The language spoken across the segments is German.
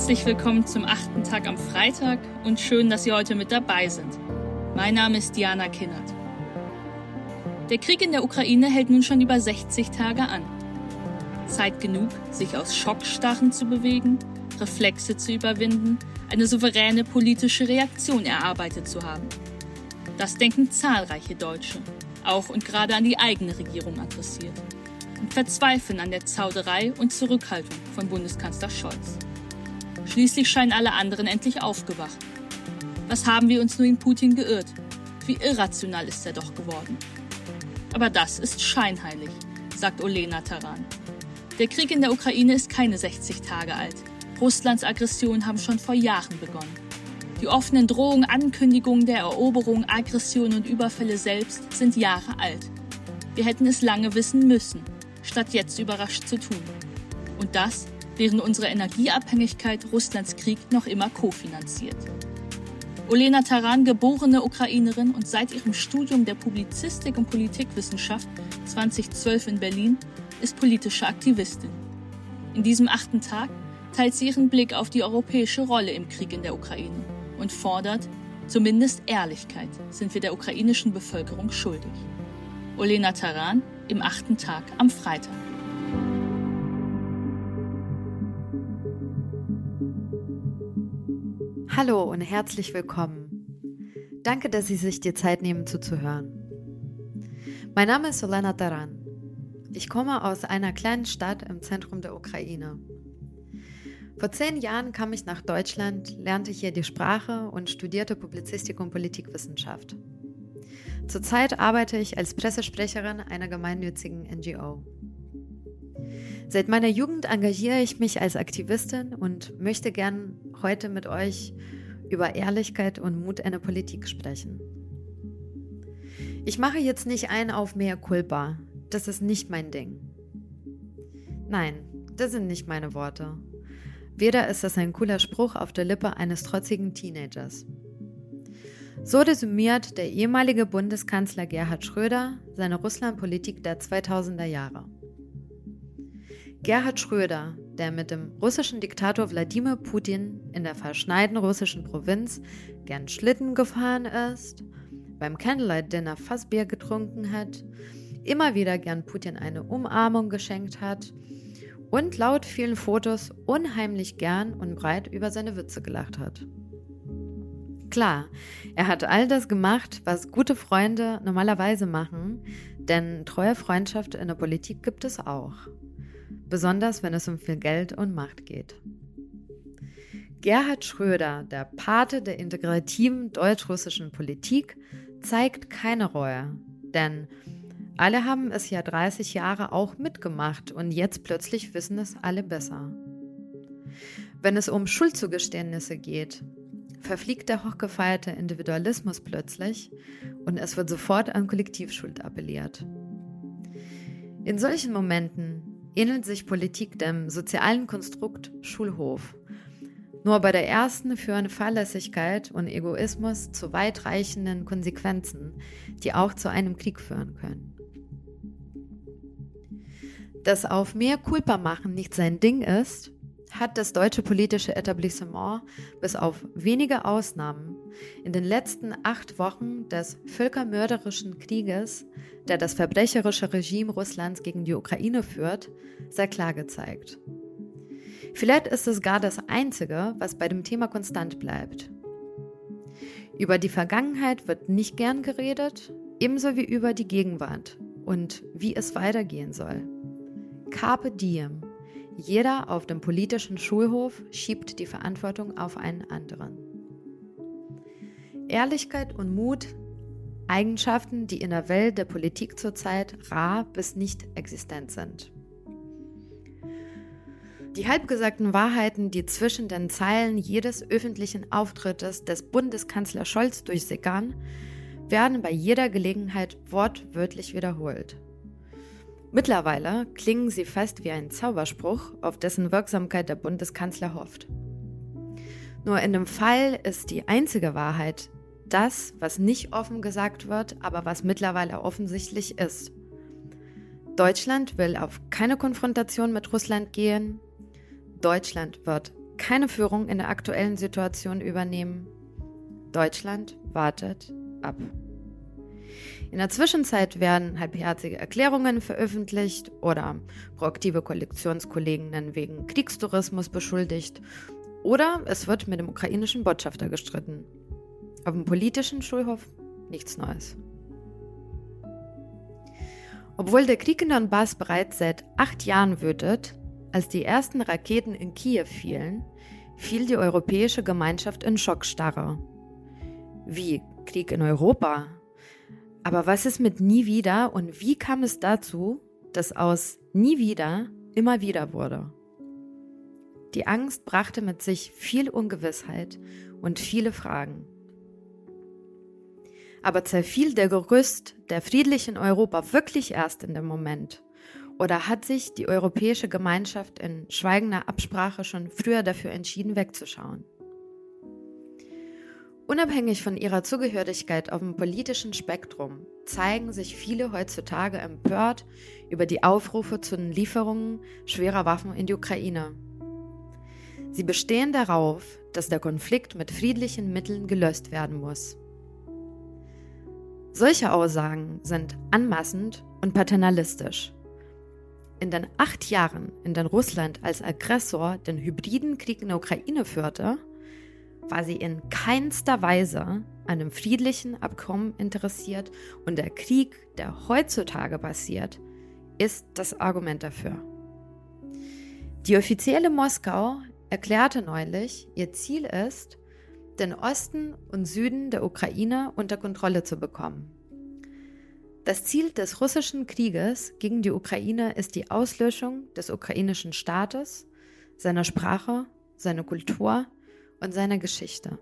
Herzlich willkommen zum achten Tag am Freitag und schön, dass Sie heute mit dabei sind. Mein Name ist Diana Kinnert. Der Krieg in der Ukraine hält nun schon über 60 Tage an. Zeit genug, sich aus Schockstarren zu bewegen, Reflexe zu überwinden, eine souveräne politische Reaktion erarbeitet zu haben. Das denken zahlreiche Deutsche, auch und gerade an die eigene Regierung adressiert, und verzweifeln an der Zauderei und Zurückhaltung von Bundeskanzler Scholz. Schließlich scheinen alle anderen endlich aufgewacht. Was haben wir uns nur in Putin geirrt? Wie irrational ist er doch geworden. Aber das ist scheinheilig, sagt Olena Taran. Der Krieg in der Ukraine ist keine 60 Tage alt. Russlands Aggressionen haben schon vor Jahren begonnen. Die offenen Drohungen, Ankündigungen der Eroberung, Aggressionen und Überfälle selbst sind Jahre alt. Wir hätten es lange wissen müssen, statt jetzt überrascht zu tun. Und das während unsere Energieabhängigkeit Russlands Krieg noch immer kofinanziert. Olena Taran, geborene Ukrainerin und seit ihrem Studium der Publizistik und Politikwissenschaft 2012 in Berlin, ist politische Aktivistin. In diesem achten Tag teilt sie ihren Blick auf die europäische Rolle im Krieg in der Ukraine und fordert, zumindest Ehrlichkeit sind wir der ukrainischen Bevölkerung schuldig. Olena Taran im achten Tag am Freitag. Hallo und herzlich willkommen. Danke, dass Sie sich die Zeit nehmen zuzuhören. Mein Name ist Solana Taran. Ich komme aus einer kleinen Stadt im Zentrum der Ukraine. Vor zehn Jahren kam ich nach Deutschland, lernte hier die Sprache und studierte Publizistik und Politikwissenschaft. Zurzeit arbeite ich als Pressesprecherin einer gemeinnützigen NGO. Seit meiner Jugend engagiere ich mich als Aktivistin und möchte gern heute mit euch über Ehrlichkeit und Mut in der Politik sprechen. Ich mache jetzt nicht ein auf mehr Culpa. Das ist nicht mein Ding. Nein, das sind nicht meine Worte. Weder ist das ein cooler Spruch auf der Lippe eines trotzigen Teenagers. So resümiert der ehemalige Bundeskanzler Gerhard Schröder seine Russlandpolitik der 2000er Jahre. Gerhard Schröder, der mit dem russischen Diktator Wladimir Putin in der verschneiten russischen Provinz gern Schlitten gefahren ist, beim Candlelight Dinner Fassbier getrunken hat, immer wieder gern Putin eine Umarmung geschenkt hat und laut vielen Fotos unheimlich gern und breit über seine Witze gelacht hat. Klar, er hat all das gemacht, was gute Freunde normalerweise machen, denn treue Freundschaft in der Politik gibt es auch besonders wenn es um viel Geld und Macht geht. Gerhard Schröder, der Pate der integrativen deutsch-russischen Politik, zeigt keine Reue, denn alle haben es ja 30 Jahre auch mitgemacht und jetzt plötzlich wissen es alle besser. Wenn es um Schuldzugeständnisse geht, verfliegt der hochgefeierte Individualismus plötzlich und es wird sofort an Kollektivschuld appelliert. In solchen Momenten ähnelt sich Politik dem sozialen Konstrukt Schulhof. Nur bei der ersten führen Fahrlässigkeit und Egoismus zu weitreichenden Konsequenzen, die auch zu einem Krieg führen können. Dass auf mehr Culpa machen nicht sein Ding ist, hat das deutsche politische Etablissement bis auf wenige Ausnahmen in den letzten acht Wochen des völkermörderischen Krieges, der das verbrecherische Regime Russlands gegen die Ukraine führt, sehr klar gezeigt. Vielleicht ist es gar das Einzige, was bei dem Thema konstant bleibt. Über die Vergangenheit wird nicht gern geredet, ebenso wie über die Gegenwart und wie es weitergehen soll. Carpe diem. Jeder auf dem politischen Schulhof schiebt die Verantwortung auf einen anderen. Ehrlichkeit und Mut, Eigenschaften, die in der Welt der Politik zurzeit rar bis nicht existent sind. Die halbgesagten Wahrheiten, die zwischen den Zeilen jedes öffentlichen Auftrittes des Bundeskanzler Scholz durchsickern, werden bei jeder Gelegenheit wortwörtlich wiederholt. Mittlerweile klingen sie fast wie ein Zauberspruch, auf dessen Wirksamkeit der Bundeskanzler hofft. Nur in dem Fall ist die einzige Wahrheit das, was nicht offen gesagt wird, aber was mittlerweile offensichtlich ist. Deutschland will auf keine Konfrontation mit Russland gehen. Deutschland wird keine Führung in der aktuellen Situation übernehmen. Deutschland wartet ab. In der Zwischenzeit werden halbherzige Erklärungen veröffentlicht oder proaktive Kollektionskolleginnen wegen Kriegstourismus beschuldigt oder es wird mit dem ukrainischen Botschafter gestritten. Auf dem politischen Schulhof nichts Neues. Obwohl der Krieg in Donbass bereits seit acht Jahren wütet, als die ersten Raketen in Kiew fielen, fiel die europäische Gemeinschaft in Schockstarre. Wie Krieg in Europa? Aber was ist mit nie wieder und wie kam es dazu, dass aus nie wieder immer wieder wurde? Die Angst brachte mit sich viel Ungewissheit und viele Fragen. Aber zerfiel der Gerüst der friedlichen Europa wirklich erst in dem Moment? Oder hat sich die europäische Gemeinschaft in schweigender Absprache schon früher dafür entschieden, wegzuschauen? Unabhängig von ihrer Zugehörigkeit auf dem politischen Spektrum zeigen sich viele heutzutage empört über die Aufrufe zu den Lieferungen schwerer Waffen in die Ukraine. Sie bestehen darauf, dass der Konflikt mit friedlichen Mitteln gelöst werden muss. Solche Aussagen sind anmaßend und paternalistisch. In den acht Jahren, in denen Russland als Aggressor den hybriden Krieg in der Ukraine führte, war sie in keinster Weise an einem friedlichen Abkommen interessiert und der Krieg, der heutzutage passiert, ist das Argument dafür. Die offizielle Moskau erklärte neulich, ihr Ziel ist, den Osten und Süden der Ukraine unter Kontrolle zu bekommen. Das Ziel des russischen Krieges gegen die Ukraine ist die Auslöschung des ukrainischen Staates, seiner Sprache, seiner Kultur und seiner Geschichte.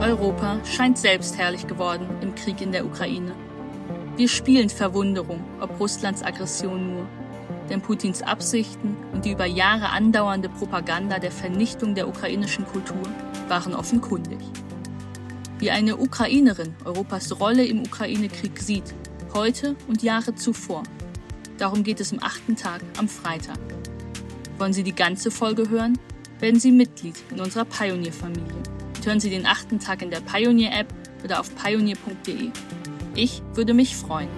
Europa scheint selbstherrlich geworden im Krieg in der Ukraine. Wir spielen Verwunderung ob Russlands Aggression nur. Denn Putins Absichten und die über Jahre andauernde Propaganda der Vernichtung der ukrainischen Kultur waren offenkundig wie eine Ukrainerin Europas Rolle im Ukraine-Krieg sieht, heute und Jahre zuvor. Darum geht es im achten Tag am Freitag. Wollen Sie die ganze Folge hören? Werden Sie Mitglied in unserer Pioneer-Familie. hören Sie den achten Tag in der Pioneer-App oder auf pioneer.de. Ich würde mich freuen.